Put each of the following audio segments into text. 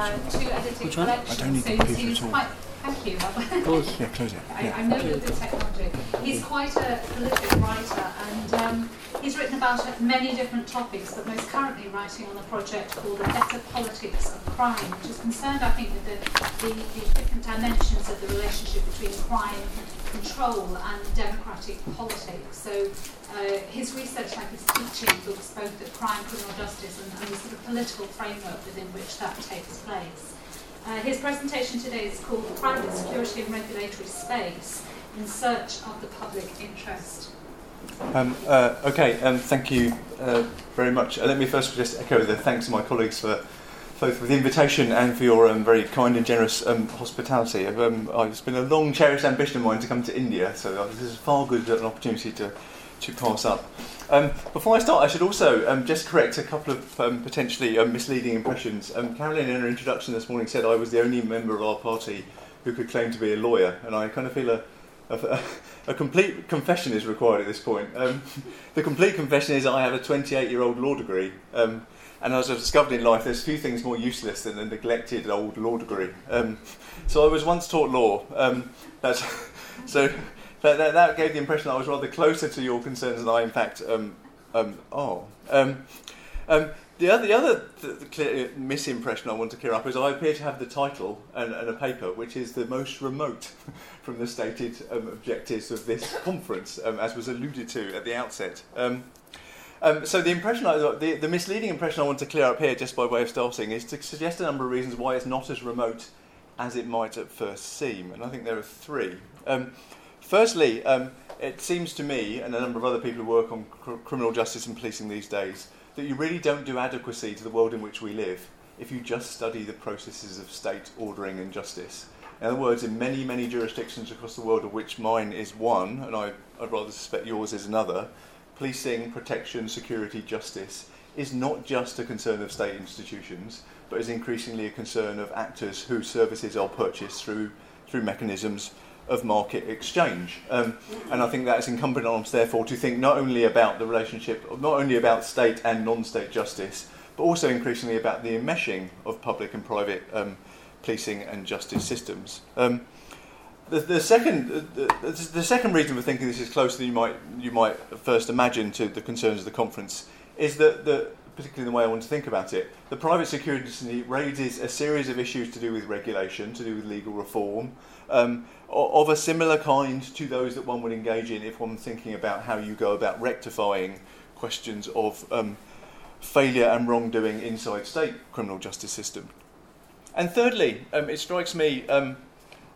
uh, two edited Which one? collections. I don't need so the he's, computer he's at all. quite. Thank you. Of course. Yeah, close it. I, Yeah. I know you're good technology. He's quite a prolific writer and um, he's written about many different topics, but most currently writing on a project called The Better Politics of Crime, which is concerned, I think, with the, the, the different dimensions of the relationship between crime control and democratic politics. So uh, his research, like his teaching, looks both at crime, criminal justice, and, and the sort of political framework within which that takes place. Uh, his presentation today is called Private Security and Regulatory Space in Search of the Public Interest. Um, uh, okay, um, thank you uh, very much. Uh, let me first just echo the thanks to my colleagues for both for the invitation and for your um, very kind and generous um, hospitality. Um, it's been a long cherished ambition of mine to come to India, so uh, this is far good an opportunity to, to pass up. Um, before I start, I should also um, just correct a couple of um, potentially misleading impressions. Caroline, in her introduction this morning, said I was the only member of our party who could claim to be a lawyer, and I kind of feel a, a, a complete confession is required at this point. The complete confession is I have a 28 year old law degree. And as I've discovered in life, there's few things more useless than a neglected old law degree. Um, so I was once taught law. Um, that's, so that, that, that gave the impression I was rather closer to your concerns than I, in fact, um, um, the other, the other th- clear misimpression I want to clear up is I appear to have the title and, and a paper which is the most remote from the stated objectives of this conference, as was alluded to at the outset. Um, so the impression, I, the, the misleading impression I want to clear up here, just by way of starting, is to suggest a number of reasons why it's not as remote as it might at first seem, and I think there are three. Um, firstly, um, it seems to me, and a number of other people who work on cr- criminal justice and policing these days, that you really don't do adequacy to the world in which we live if you just study the processes of state ordering and justice. In other words, in many, many jurisdictions across the world, of which mine is one, and I, I'd rather suspect yours is another, policing, protection, security, justice is not just a concern of state institutions, but is increasingly a concern of actors whose services are purchased through, through mechanisms of market exchange. Um, and I think that is incumbent on us, therefore, to think not only about the relationship, not only about state and non state justice, but also increasingly about the enmeshing of public and private um, policing and justice systems. Um, the, the second, the, the, second reason for thinking this is closer than you might you might first imagine to the concerns of the conference is that the particularly the way I want to think about it, the private security industry raises a series of issues to do with regulation, to do with legal reform, um, of a similar kind to those that one would engage in if one thinking about how you go about rectifying questions of um, failure and wrongdoing inside state criminal justice system. And thirdly, um, it strikes me um,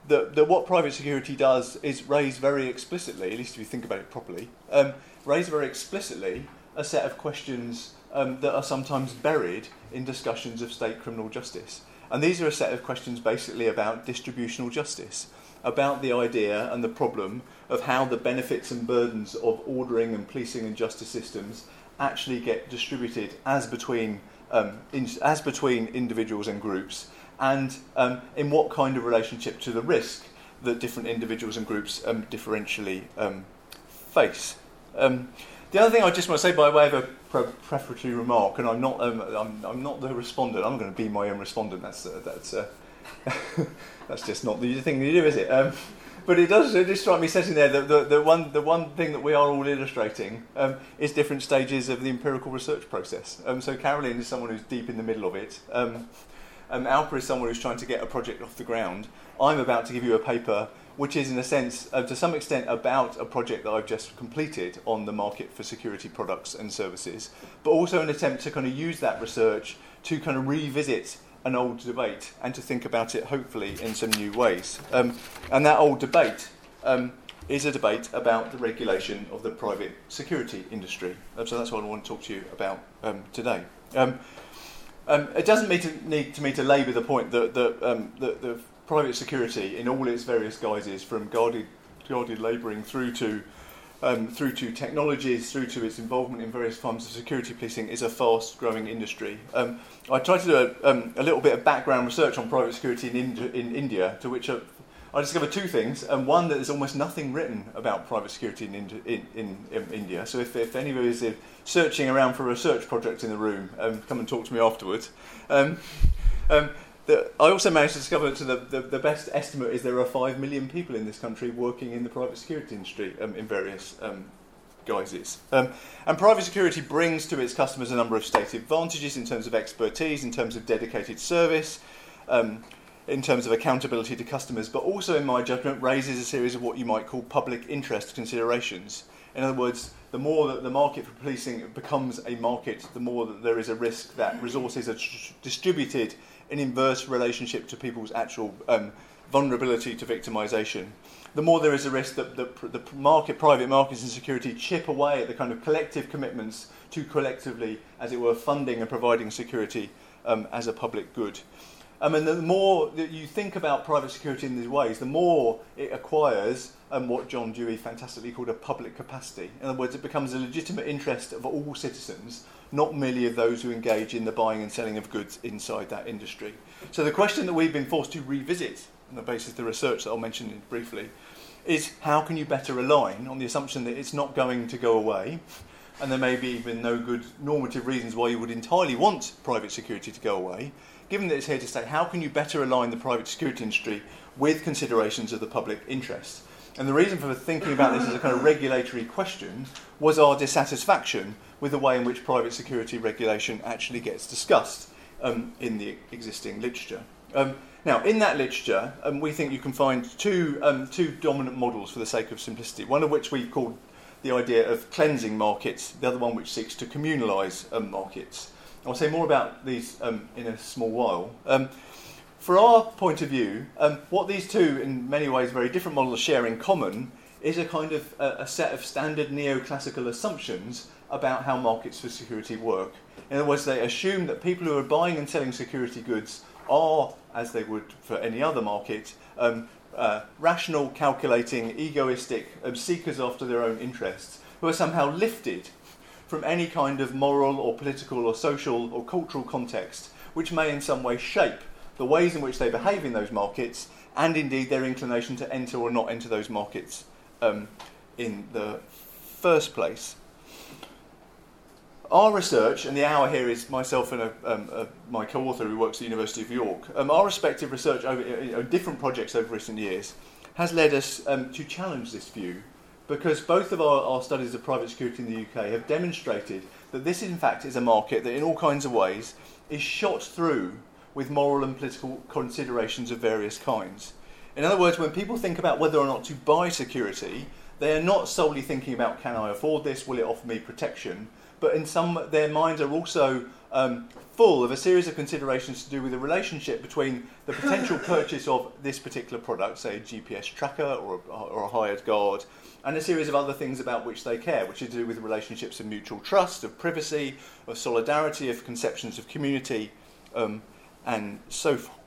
that, that what private security does is raise very explicitly, at least if you think about it properly, um, raise very explicitly a set of questions um, that are sometimes buried in discussions of state criminal justice. And these are a set of questions basically about distributional justice, about the idea and the problem of how the benefits and burdens of ordering and policing and justice systems actually get distributed as between, um, in, as between individuals and groups, and um, in what kind of relationship to the risk that different individuals and groups um, differentially um, face. Um, the other thing I just want to say by way of a pre- prefatory remark, and I'm not, I'm, I'm not the respondent. I'm going to be my own respondent. That's uh, that's uh, that's just not the thing to do, is it? But it does it does strike me sitting there that the, the one the one thing that we are all illustrating um, is different stages of the empirical research process. Um, so Caroline is someone who's deep in the middle of it. Um, um, Alpa is someone who's trying to get a project off the ground. I'm about to give you a paper which is, in a sense, uh, to some extent, about a project that I've just completed on the market for security products and services, but also an attempt to kind of use that research to kind of revisit an old debate and to think about it, hopefully, in some new ways. Um, and that old debate um, is a debate about the regulation of the private security industry. Um, so that's what I want to talk to you about um, today. Um, um, it doesn't need to, need to me to labour the point that, um, the private security, in all its various guises, from guarded, guarded labouring through to um, through to technologies, through to its involvement in various forms of security policing, is a fast-growing industry. Um, I tried to do a, um, a, little bit of background research on private security in, Indi- in India, to which I, I discovered two things. And one, that there's almost nothing written about private security in, in, in, in India. So if, if anybody is uh, searching around for a research project in the room, um, come and talk to me afterwards. Um, um, the, I also managed to discover that the, the, the, best estimate is there are 5 million people in this country working in the private security industry um, in various um, guises. Um, and private security brings to its customers a number of stated advantages in terms of expertise, in terms of dedicated service, um, in terms of accountability to customers, but also, in my judgment, raises a series of what you might call public interest considerations. In other words, the more that the market for policing becomes a market, the more that there is a risk that resources are tr- distributed in inverse relationship to people's actual um, vulnerability to victimisation. The more there is a risk that the, the market, private markets and security chip away at the kind of collective commitments to collectively, as it were, funding and providing security um, as a public good. I mean, the more that you think about private security in these ways, the more it acquires um, what John Dewey fantastically called a public capacity. In other words, it becomes a legitimate interest of all citizens, not merely of those who engage in the buying and selling of goods inside that industry. So the question that we've been forced to revisit on the basis of the research that I'll mention briefly is how can you better align on the assumption that it's not going to go away and there may be even no good normative reasons why you would entirely want private security to go away given that it's here to stay, how can you better align the private security industry with considerations of the public interest? And the reason for thinking about this as a kind of regulatory question was our dissatisfaction with the way in which private security regulation actually gets discussed um, in the existing literature. Um, now, in that literature, um, we think you can find two, um, two dominant models for the sake of simplicity, one of which we call the idea of cleansing markets, the other one which seeks to communalise um, markets. I'll say more about these um, in a small while. Um, for our point of view, um, what these two, in many ways, very different models share in common is a kind of a, set of standard neoclassical assumptions about how markets for security work. In other words, they assume that people who are buying and selling security goods are, as they would for any other market, um, uh, rational, calculating, egoistic, um, seekers after their own interests, who are somehow lifted from any kind of moral or political or social or cultural context, which may in some way shape the ways in which they behave in those markets and indeed their inclination to enter or not enter those markets um, in the first place. Our research, and the hour here is myself and a, um, a, my co author who works at the University of York, um, our respective research over you know, different projects over recent years has led us um, to challenge this view because both of our, our studies of private security in the UK have demonstrated that this, in fact, is a market that, in all kinds of ways, is shot through with moral and political considerations of various kinds. In other words, when people think about whether or not to buy security, they are not solely thinking about can I afford this, will it offer me protection, but in some their minds are also um, full of a series of considerations to do with the relationship between the potential purchase of this particular product, say a GPS tracker or a, or a hired guard, and a series of other things about which they care, which are to do with relationships of mutual trust, of privacy, of solidarity, of conceptions of community, um, and so forth.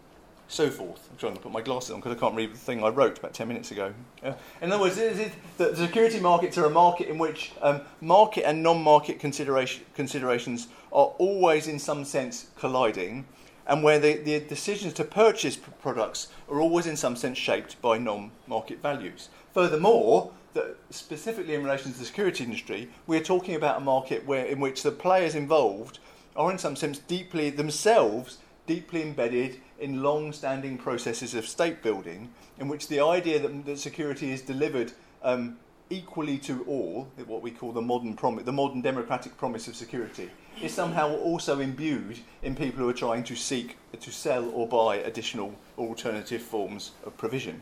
So forth. I'm trying to put my glasses on because I can't read the thing I wrote about 10 minutes ago. Uh, in other words, it, the security markets are a market in which um, market and non market consideration, considerations are always, in some sense, colliding, and where the, the decisions to purchase products are always, in some sense, shaped by non market values. Furthermore, that specifically in relation to the security industry, we're talking about a market where, in which the players involved are, in some sense, deeply themselves deeply embedded in long standing processes of state building, in which the idea that, that security is delivered um, equally to all, what we call the modern, prom- the modern democratic promise of security, is somehow also imbued in people who are trying to seek to sell or buy additional alternative forms of provision.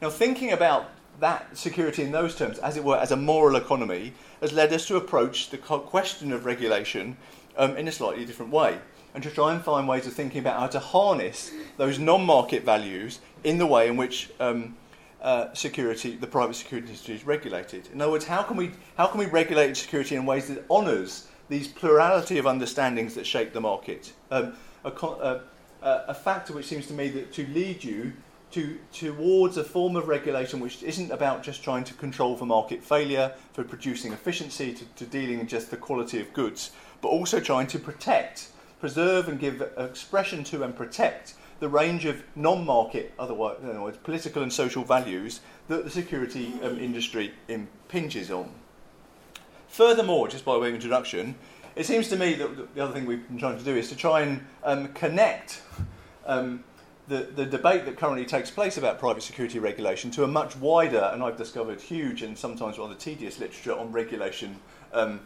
Now, thinking about that security in those terms, as it were, as a moral economy, has led us to approach the question of regulation um, in a slightly different way and to try and find ways of thinking about how to harness those non market values in the way in which um, uh, security, the private security industry is regulated. In other words, how can we, how can we regulate security in ways that honours these plurality of understandings that shape the market? Um, a, a, a factor which seems to me that to lead you to, towards a form of regulation which isn't about just trying to control for market failure, for producing efficiency, to, to dealing just the quality of goods, but also trying to protect, preserve, and give expression to and protect the range of non-market, otherwise, political and social values that the security um, industry impinges on. Furthermore, just by way of introduction, it seems to me that the other thing we've been trying to do is to try and um, connect um, the, the debate that currently takes place about private security regulation to a much wider, and I've discovered huge and sometimes rather tedious literature on regulation um,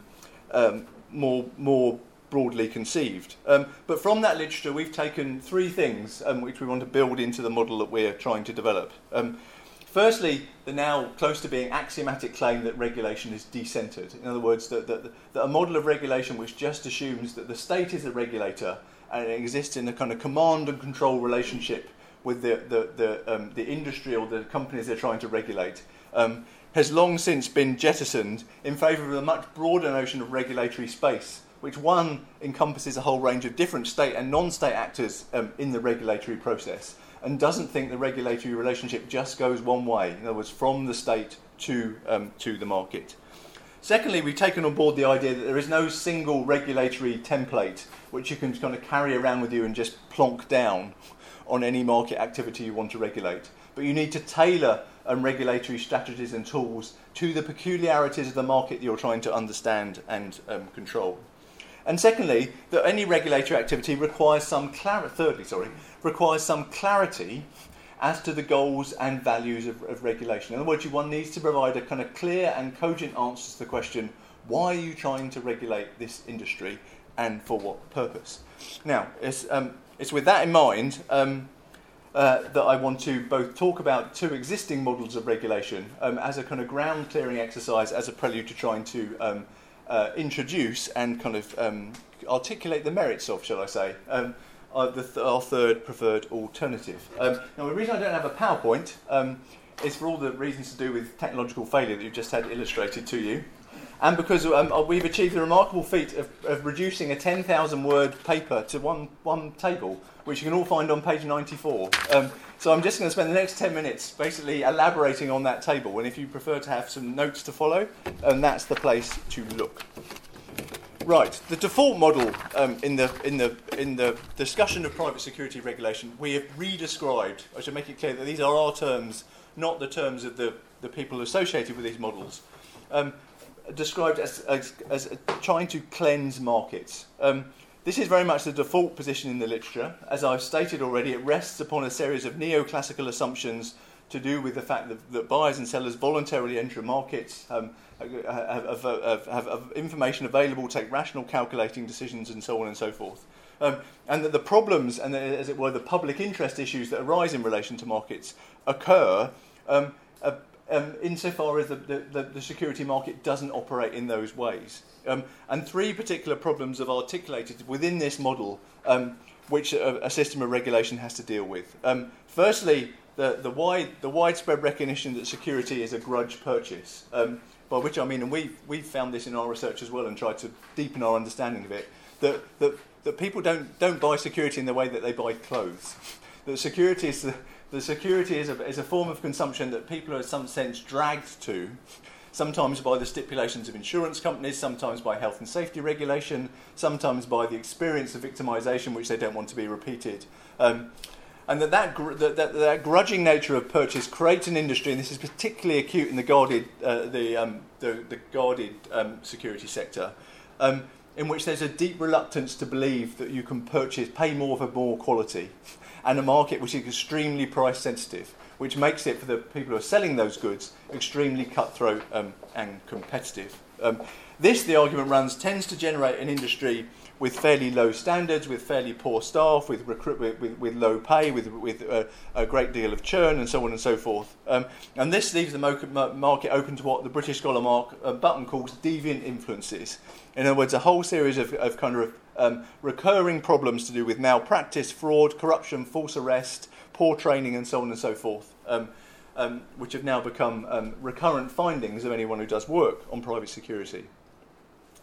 um, more, more broadly conceived. Um, but from that literature, we've taken three things um, which we want to build into the model that we're trying to develop. Um, firstly, the now close to being axiomatic claim that regulation is decentered. In other words, that, that, that a model of regulation which just assumes that the state is the regulator and it exists in a kind of command and control relationship with the, the, the, um, the industry or the companies they're trying to regulate. Um, has long since been jettisoned in favour of a much broader notion of regulatory space, which one encompasses a whole range of different state and non state actors um, in the regulatory process, and doesn't think the regulatory relationship just goes one way, in other words, from the state to, um, to the market. Secondly, we've taken on board the idea that there is no single regulatory template which you can kind of carry around with you and just plonk down on any market activity you want to regulate. But you need to tailor um, regulatory strategies and tools to the peculiarities of the market you're trying to understand and um, control. And secondly, that any regulatory activity requires some clarity. Thirdly, sorry, requires some clarity as to the goals and values of, of regulation. In other words, one needs to provide a kind of clear and cogent answer to the question: Why are you trying to regulate this industry, and for what purpose? Now, it's, um, it's with that in mind. Um, uh, that I want to both talk about two existing models of regulation um, as a kind of ground clearing exercise, as a prelude to trying to um, uh, introduce and kind of um, articulate the merits of, shall I say, um, our, th- our, third preferred alternative. Um, now, the reason I don't have a PowerPoint um, is for all the reasons to do with technological failure that you've just had illustrated to you and because um, uh, we've achieved the remarkable feat of, of reducing a 10,000 word paper to one, one table, which you can all find on page 94. Um, so I'm just going to spend the next 10 minutes basically elaborating on that table, and if you prefer to have some notes to follow, um, that's the place to look. Right, the default model um, in, the, in, the, in the discussion of private security regulation, we have re-described, I should make it clear that these are our terms, not the terms of the, the people associated with these models. Um, described as, as, as trying to cleanse markets. Um, this is very much the default position in the literature. As I've stated already, it rests upon a series of neoclassical assumptions to do with the fact that, that buyers and sellers voluntarily enter markets, um, have, have, have, have, information available, take rational calculating decisions, and so on and so forth. Um, and that the problems and, the, as it were, the public interest issues that arise in relation to markets occur um, um, insofar as the, the, the, security market doesn't operate in those ways. Um, and three particular problems have articulated within this model, um, which a, a, system of regulation has to deal with. Um, firstly, the, the, wide, the widespread recognition that security is a grudge purchase, um, by which I mean, and we've, we've found this in our research as well and tried to deepen our understanding of it, that, that, that people don't, don't buy security in the way that they buy clothes. that security is the, the security is a, is a form of consumption that people are in some sense dragged to, sometimes by the stipulations of insurance companies, sometimes by health and safety regulation, sometimes by the experience of victimization, which they don't want to be repeated. Um, and that that, gr- that, that, that, grudging nature of purchase creates an industry, and this is particularly acute in the guarded, uh, the, um, the, the, guarded um, security sector, um, in which there's a deep reluctance to believe that you can purchase, pay more for more quality and a market which is extremely price sensitive, which makes it for the people who are selling those goods extremely cutthroat um, and competitive. Um, this, the argument runs, tends to generate an industry with fairly low standards, with fairly poor staff, with, recruit, with, with, with low pay, with, with uh, a great deal of churn, and so on and so forth. Um, and this leaves the market open to what the British scholar Mark uh, Button calls deviant influences. In other words, a whole series of, of kind of um, recurring problems to do with malpractice, fraud, corruption, false arrest, poor training, and so on and so forth. Um, um, which have now become um, recurrent findings of anyone who does work on private security.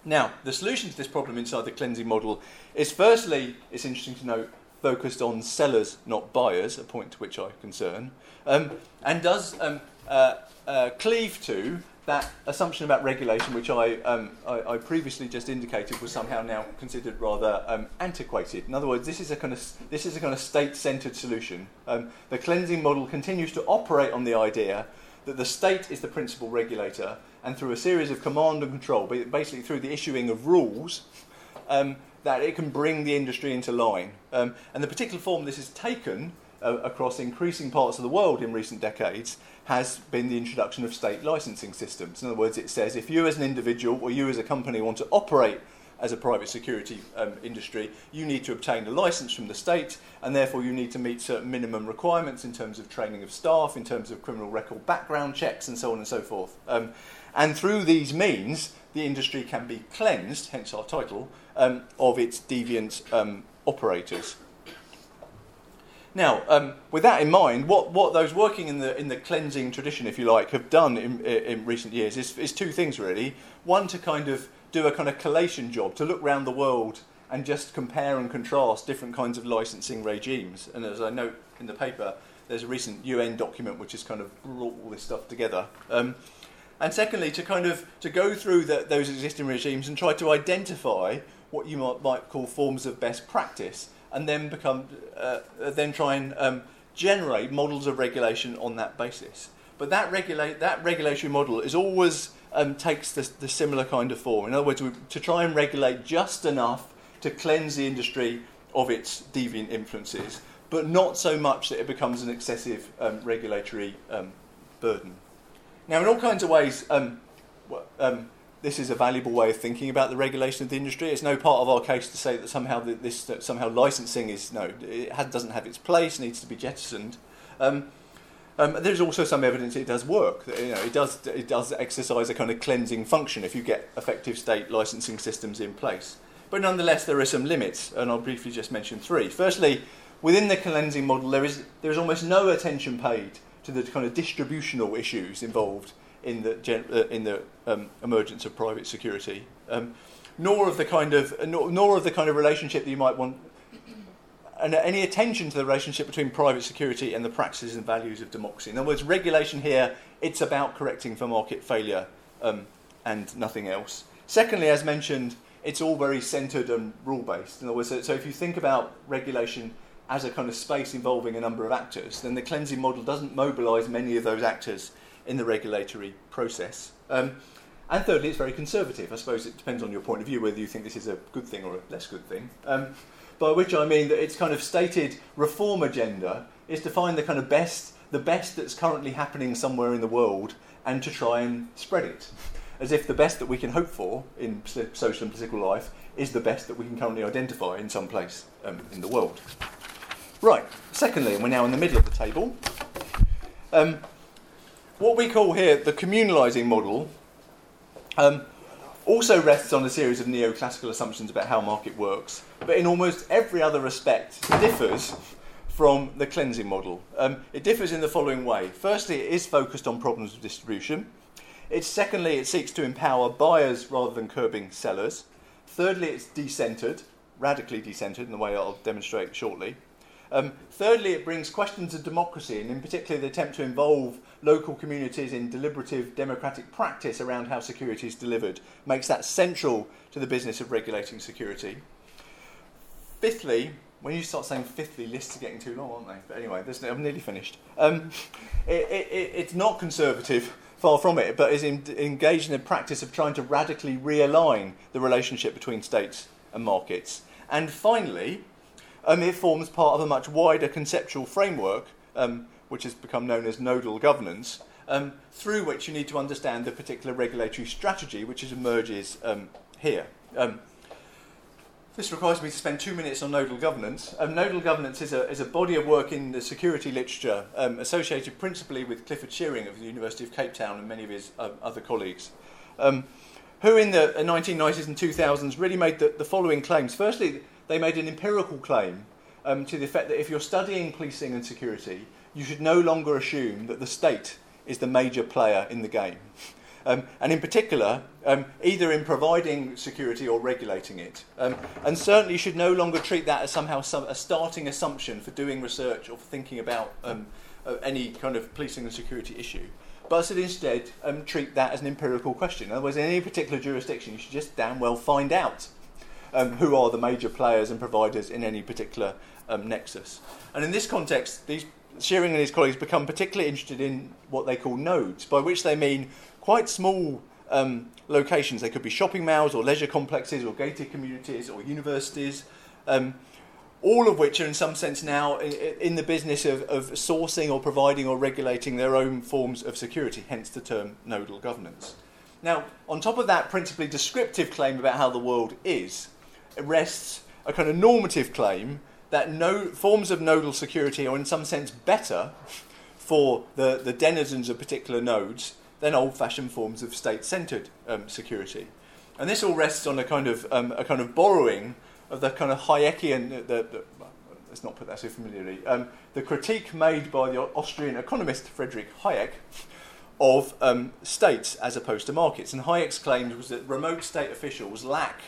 Now, the solution to this problem inside the cleansing model is firstly, it's interesting to note, focused on sellers, not buyers, a point to which I concern, um, and does um, uh, uh, cleave to that assumption about regulation, which I, um, I, I, previously just indicated was somehow now considered rather um, antiquated. In other words, this is a kind of, this is a kind of state-centered solution. Um, the cleansing model continues to operate on the idea that the state is the principal regulator, and through a series of command and control, basically through the issuing of rules, um, that it can bring the industry into line. Um, and the particular form this has taken across increasing parts of the world in recent decades has been the introduction of state licensing systems. In other words, it says if you as an individual or you as a company want to operate as a private security um, industry, you need to obtain a license from the state, and therefore you need to meet certain minimum requirements in terms of training of staff, in terms of criminal record background checks, and so on and so forth. Um, and through these means, the industry can be cleansed, hence our title, um, of its deviant um, operators. Now, um, with that in mind, what, what those working in the, in the cleansing tradition, if you like, have done in, in recent years is, is two things really. One, to kind of do a kind of collation job, to look around the world and just compare and contrast different kinds of licensing regimes. And as I note in the paper, there's a recent UN document which has kind of brought all this stuff together. Um, and secondly, to kind of to go through the, those existing regimes and try to identify what you might, might call forms of best practice and then become uh, then try and um, generate models of regulation on that basis. But that regulate that regulatory model is always um, takes the, the, similar kind of form. In other words, to try and regulate just enough to cleanse the industry of its deviant influences, but not so much that it becomes an excessive um, regulatory um, burden. Now, in all kinds of ways, um, um, this is a valuable way of thinking about the regulation of the industry. It's no part of our case to say that somehow this that somehow licensing is no, it has, doesn't have its place, needs to be jettisoned. Um, um, there's also some evidence it does work. That, you know, it does it does exercise a kind of cleansing function if you get effective state licensing systems in place. But nonetheless, there are some limits, and I'll briefly just mention three. Firstly, within the cleansing model, there is there is almost no attention paid to the kind of distributional issues involved in the, gen- uh, in the um, emergence of private security, um, nor of the kind of uh, nor, nor, of the kind of relationship that you might want, and any attention to the relationship between private security and the practices and values of democracy. In other words, regulation here it's about correcting for market failure um, and nothing else. Secondly, as mentioned, it's all very centred and rule based. In other words, so, so if you think about regulation as a kind of space involving a number of actors, then the cleansing model doesn't mobilise many of those actors in the regulatory process. Um, and thirdly, it's very conservative. I suppose it depends on your point of view whether you think this is a good thing or a less good thing. Um, by which I mean that its kind of stated reform agenda is to find the kind of best, the best that's currently happening somewhere in the world, and to try and spread it, as if the best that we can hope for in social and political life is the best that we can currently identify in some place um, in the world. Right. Secondly, and we're now in the middle of the table. Um, what we call here the communalising model um, also rests on a series of neoclassical assumptions about how market works, but in almost every other respect differs from the cleansing model. Um, it differs in the following way. Firstly, it is focused on problems of distribution. It's secondly, it seeks to empower buyers rather than curbing sellers. Thirdly, it's decentered, radically decentered in the way I'll demonstrate shortly. Um, thirdly, it brings questions of democracy, and in particular, the attempt to involve local communities in deliberative democratic practice around how security is delivered, makes that central to the business of regulating security. Fifthly, when you start saying fifthly, lists are getting too long, aren't they? But anyway, I'm nearly finished. Um, it, it, it's not conservative, far from it, but is in, engaged in a practice of trying to radically realign the relationship between states and markets. And finally, um, it forms part of a much wider conceptual framework, um, which has become known as nodal governance, um, through which you need to understand the particular regulatory strategy which emerges um, here. Um, this requires me to spend two minutes on nodal governance. Um, nodal governance is a, is a body of work in the security literature associated principally with Clifford Shearing of the University of Cape Town and many of his uh, other colleagues who in the 1990s and 2000s really made the, the following claims. Firstly, they made an empirical claim um, to the effect that if you're studying policing and security, you should no longer assume that the state is the major player in the game. Um, and in particular, um, either in providing security or regulating it. Um, and certainly, you should no longer treat that as somehow some, a starting assumption for doing research or for thinking about um, uh, any kind of policing and security issue but should instead um, treat that as an empirical question. In other words, in any particular jurisdiction, you should just damn well find out um, who are the major players and providers in any particular nexus. And in this context, these Shearing and his colleagues become particularly interested in what they call nodes, by which they mean quite small um, locations. They could be shopping malls or leisure complexes or gated communities or universities, um, all of which are in some sense now in, the business of, of sourcing or providing or regulating their own forms of security, hence the term nodal governance. Now, on top of that principally descriptive claim about how the world is, rests a kind of normative claim that no, forms of nodal security are in some sense better for the, the denizens of particular nodes than old-fashioned forms of state-centered um, security. And this all rests on a kind of um, a kind of borrowing of the kind of Hayekian. The, the, well, let's not put that so familiarly. Um, the critique made by the Austrian economist Friedrich Hayek of um, states as opposed to markets. And Hayek's claim was that remote state officials lack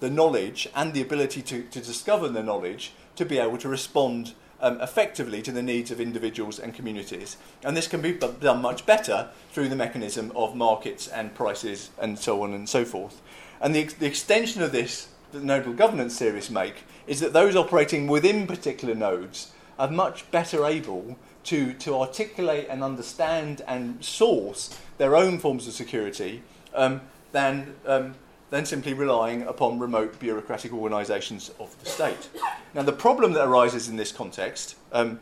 the knowledge and the ability to, to discover the knowledge to be able to respond um, effectively to the needs of individuals and communities. And this can be done much better through the mechanism of markets and prices and so on and so forth. And the, the extension of this that the nodal governance theorists make is that those operating within particular nodes are much better able to, to articulate and understand and source their own forms of security um, than um, than simply relying upon remote bureaucratic organisations of the state. Now, the problem that arises in this context um,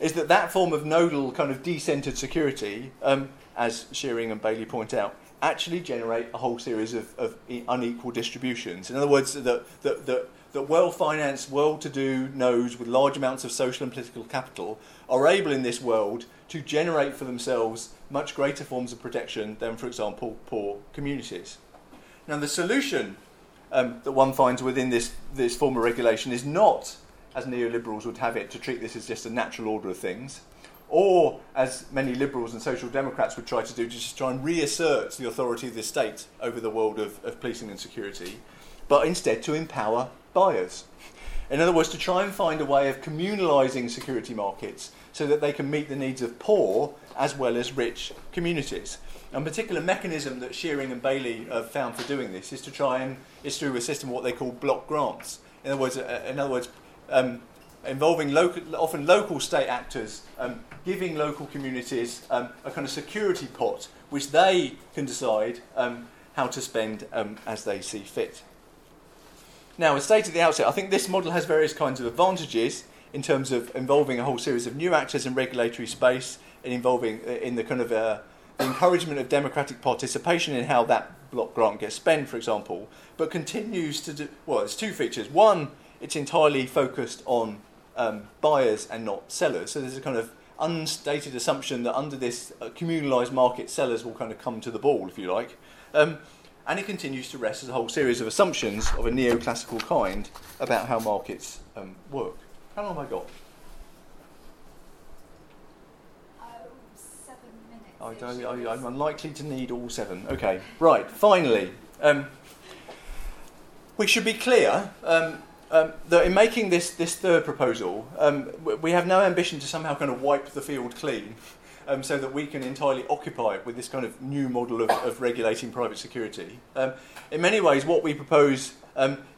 is that that form of nodal kind of decentered security, um, as Shearing and Bayley point out, actually generate a whole series of, of unequal distributions. In other words, that, that, that, that well financed, well to do nodes with large amounts of social and political capital are able in this world to generate for themselves much greater forms of protection than, for example, poor communities. Now, the solution um, that one finds within this, this form of regulation is not, as neoliberals would have it, to treat this as just a natural order of things, or as many liberals and social democrats would try to do, to just try and reassert the authority of the state over the world of, of policing and security, but instead to empower buyers. In other words, to try and find a way of communalising security markets so that they can meet the needs of poor as well as rich communities. A particular mechanism that Shearing and Bayley have found for doing this is to try and is through a system what they call block grants. In other words, uh, in other words, um, involving local, often local state actors, um, giving local communities um, a kind of security pot, which they can decide um, how to spend um, as they see fit. Now, as stated at the outset, I think this model has various kinds of advantages in terms of involving a whole series of new actors in regulatory space and involving uh, in the kind of uh, the encouragement of democratic participation in how that block grant gets spent, for example, but continues to do well. It's two features. One, it's entirely focused on um, buyers and not sellers. So there's a kind of unstated assumption that under this uh, communalised market, sellers will kind of come to the ball, if you like. Um, and it continues to rest as a whole series of assumptions of a neoclassical kind about how markets um, work. How long have I got? I don't, I, am unlikely to need all seven. Okay, right, finally. Um, we should be clear um, um, that in making this, this third proposal, um, we have no ambition to somehow kind of wipe the field clean um, so that we can entirely occupy it with this kind of new model of, of regulating private security. Um, in many ways, what we propose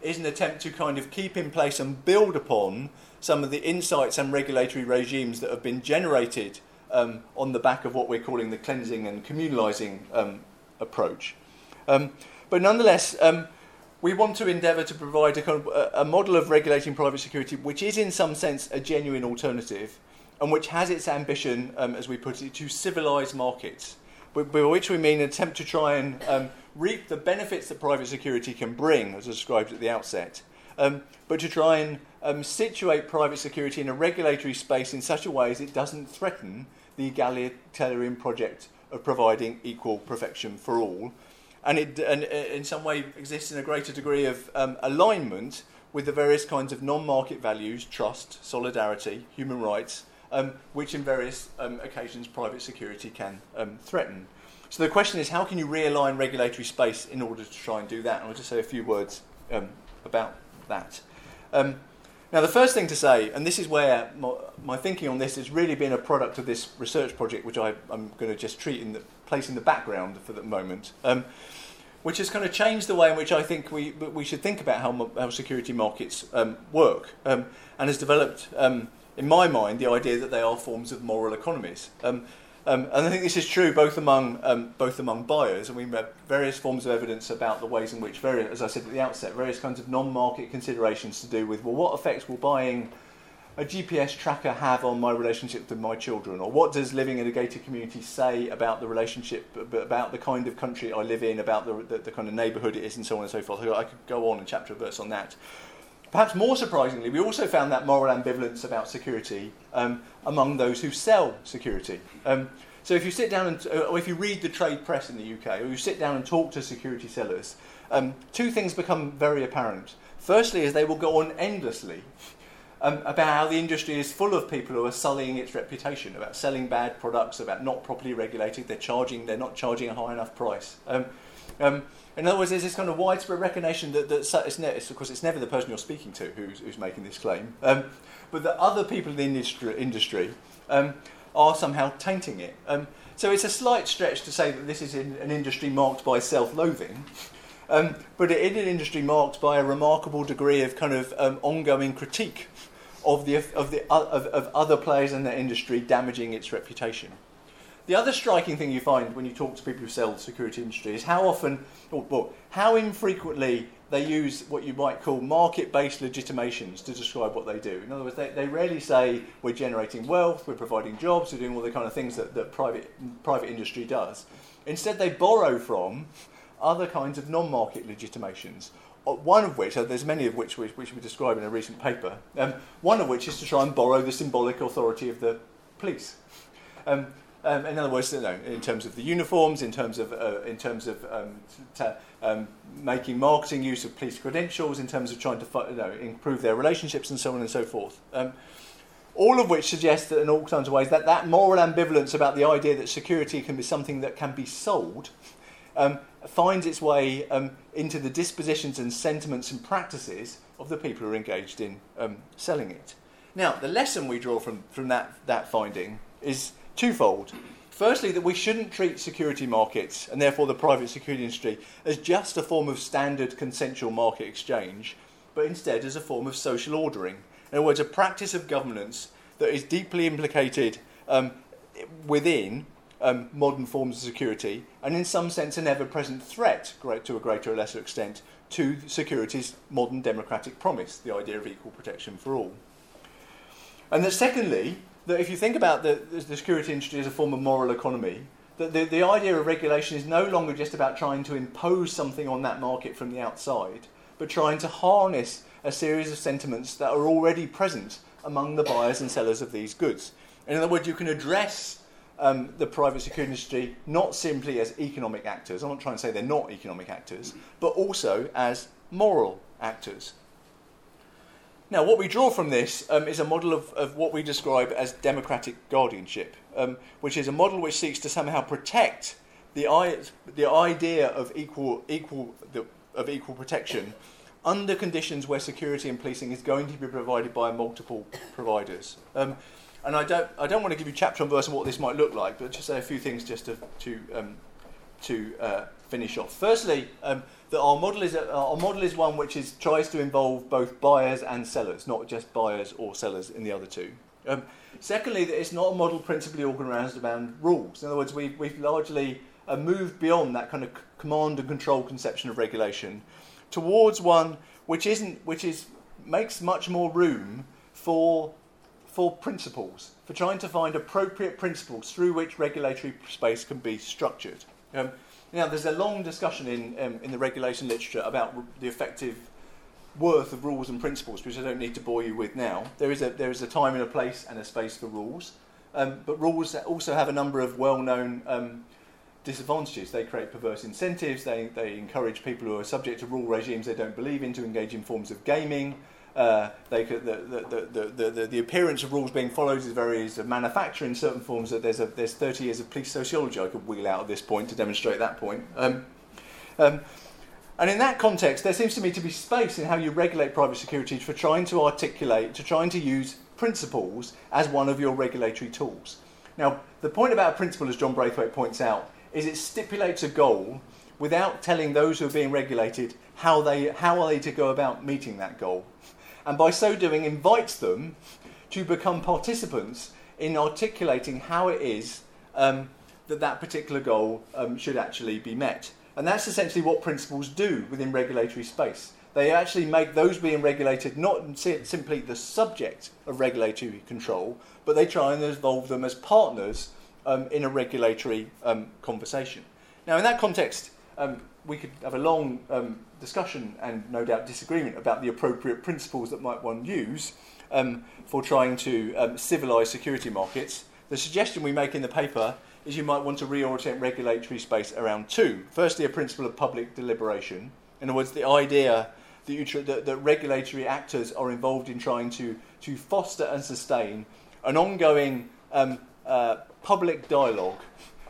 is an attempt to kind of keep in place and build upon some of the insights and regulatory regimes that have been generated um, on the back of what we're calling the cleansing and communalising um, approach. Um, but nonetheless, um, we want to endeavour to provide a, kind of, a, model of regulating private security which is, in some sense, a genuine alternative and which has its ambition, um, as we put it, to civilise markets. By, which we mean an attempt to try and um, reap the benefits that private security can bring, as described at the outset, but to try and situate private security in a regulatory space in such a way as it doesn't threaten the egalitarian project of providing equal perfection for all. And it and in some way exists in a greater degree of um, alignment with the various kinds of non market values, trust, solidarity, human rights, um, which in various um, occasions private security can um, threaten. So the question is how can you realign regulatory space in order to try and do that? And I'll just say a few words um, about that. Um, now, the first thing to say, and this is where my, my, thinking on this has really been a product of this research project, which I, am going to just treat in the place in the background for the moment, um, which has kind of changed the way in which I think we, we should think about how, how security markets um, work, um, and has developed, um, in my mind, the idea that they are forms of moral economies. Um, Um, and I think this is true both among um, both among buyers, and we have various forms of evidence about the ways in which, various, as I said at the outset, various kinds of non-market considerations to do with well, what effects will buying a GPS tracker have on my relationship with my children, or what does living in a gated community say about the relationship, about the kind of country I live in, about the, the, the kind of neighbourhood it is, and so on and so forth. I could go on and chapter and verse on that. Perhaps more surprisingly, we also found that moral ambivalence about security um, among those who sell security. Um, so if you sit down and, uh, or if you read the trade press in the UK, or you sit down and talk to security sellers, um, two things become very apparent. Firstly, is they will go on endlessly um, about how the industry is full of people who are sullying its reputation, about selling bad products, about not properly regulated, they're charging, they're not charging a high enough price. Um, um, in other words, there's this kind of widespread recognition that, that it's, ne- it's, of course, it's never the person you're speaking to who's, who's making this claim, um, but that other people in the industry, industry um, are somehow tainting it. Um, so it's a slight stretch to say that this is in, an industry marked by self-loathing, um, but it is an industry marked by a remarkable degree of kind of um, ongoing critique of the of the of, of other players in the industry damaging its reputation. The other striking thing you find when you talk to people who sell the security industry is how often, or, well, how infrequently they use what you might call market based legitimations to describe what they do. In other words, they, they rarely say we're generating wealth, we're providing jobs, we're doing all the kind of things that, that private, private industry does. Instead, they borrow from other kinds of non market legitimations. Uh, one of which, uh, there's many of which, which, which we describe in a recent paper, um, one of which is to try and borrow the symbolic authority of the police. Um, um, in other words, you know, in terms of the uniforms, in terms of uh, in terms of um, t- um, making marketing use of police credentials, in terms of trying to you know, improve their relationships, and so on and so forth. Um, all of which suggests that in all kinds of ways that that moral ambivalence about the idea that security can be something that can be sold um, finds its way um, into the dispositions and sentiments and practices of the people who are engaged in selling it. Now, the lesson we draw from, from that, that finding is twofold. Firstly, that we shouldn't treat security markets, and therefore the private security industry, as just a form of standard consensual market exchange, but instead as a form of social ordering. In other words, a practice of governance that is deeply implicated um, within um, modern forms of security, and in some sense an ever present threat, to a greater or lesser extent, to security's modern democratic promise, the idea of equal protection for all. And that secondly, that if you think about the, the security industry as a form of moral economy, that the, the idea of regulation is no longer just about trying to impose something on that market from the outside, but trying to harness a series of sentiments that are already present among the buyers and sellers of these goods. In other words, you can address um, the private security industry not simply as economic actors, I'm not trying to say they're not economic actors, but also as moral actors. Now, what we draw from this um, is a model of, of what we describe as democratic guardianship, um, which is a model which seeks to somehow protect the, the idea of equal, equal, the, of equal protection under conditions where security and policing is going to be provided by multiple providers. Um, and I don't, I don't want to give you chapter and verse on what this might look like, but just say a few things just to, to, um, to uh, finish off. Firstly, um, that our model is a, our model is one which is tries to involve both buyers and sellers, not just buyers or sellers in the other two. Um, secondly, that it's not a model principally organised around rules. In other words, we've, we've largely uh, moved beyond that kind of c- command and control conception of regulation towards one which isn't, which is makes much more room for for principles, for trying to find appropriate principles through which regulatory space can be structured. Um, now, there's a long discussion in, um, in the regulation literature about the effective worth of rules and principles, which I don't need to bore you with now. There is a, there is a time and a place and a space for rules, um, but rules also have a number of well known um, disadvantages. They create perverse incentives, they, they encourage people who are subject to rule regimes they don't believe in to engage in forms of gaming. Uh, they could, the, the, the, the, the appearance of rules being followed is very easy to manufacture in certain forms. That there's, a, there's 30 years of police sociology I could wheel out at this point to demonstrate that point. Um, um, and in that context, there seems to me to be space in how you regulate private security for trying to articulate, to trying to use principles as one of your regulatory tools. Now, the point about a principle, as John Braithwaite points out, is it stipulates a goal without telling those who are being regulated how, they, how are they to go about meeting that goal and by so doing invites them to become participants in articulating how it is um, that that particular goal um, should actually be met. And that's essentially what principles do within regulatory space. They actually make those being regulated not simply the subject of regulatory control, but they try and involve them as partners um, in a regulatory um, conversation. Now, in that context, um, we could have a long um, discussion and no doubt disagreement about the appropriate principles that might one use um, for trying to um, civilise security markets. The suggestion we make in the paper is you might want to reorientate regulatory space around two. Firstly, a principle of public deliberation. In other words, the idea that, you tr- that, that regulatory actors are involved in trying to, to foster and sustain an ongoing um, uh, public dialogue,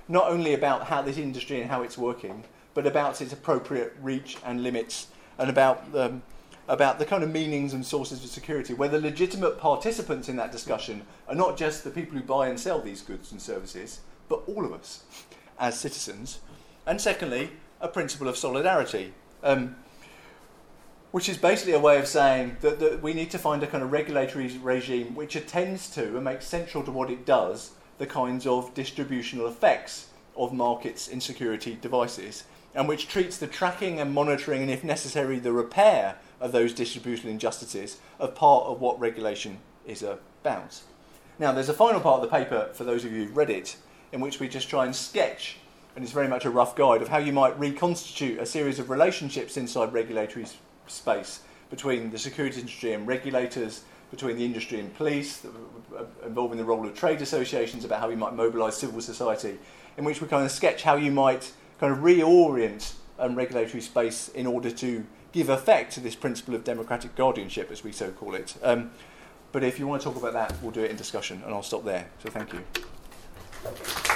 not only about how this industry and how it's working, but about its appropriate reach and limits, and about um, about the kind of meanings and sources of security, where the legitimate participants in that discussion are not just the people who buy and sell these goods and services, but all of us as citizens. And secondly, a principle of solidarity, um, which is basically a way of saying that, that we need to find a kind of regulatory regime which attends to and makes central to what it does the kinds of distributional effects of markets in security devices, and which treats the tracking and monitoring, and if necessary, the repair of those distributional injustices as part of what regulation is about. Now, there's a final part of the paper, for those of you who've read it, in which we just try and sketch, and it's very much a rough guide, of how you might reconstitute a series of relationships inside regulatory space between the security industry and regulators, between the industry and police, involving the role of trade associations, about how we might mobilise civil society, in which we kind of sketch how you might kind of reorient um, regulatory space in order to give effect to this principle of democratic guardianship, as we so call it. Um, but if you want to talk about that, we'll do it in discussion, and I'll stop there. So thank you.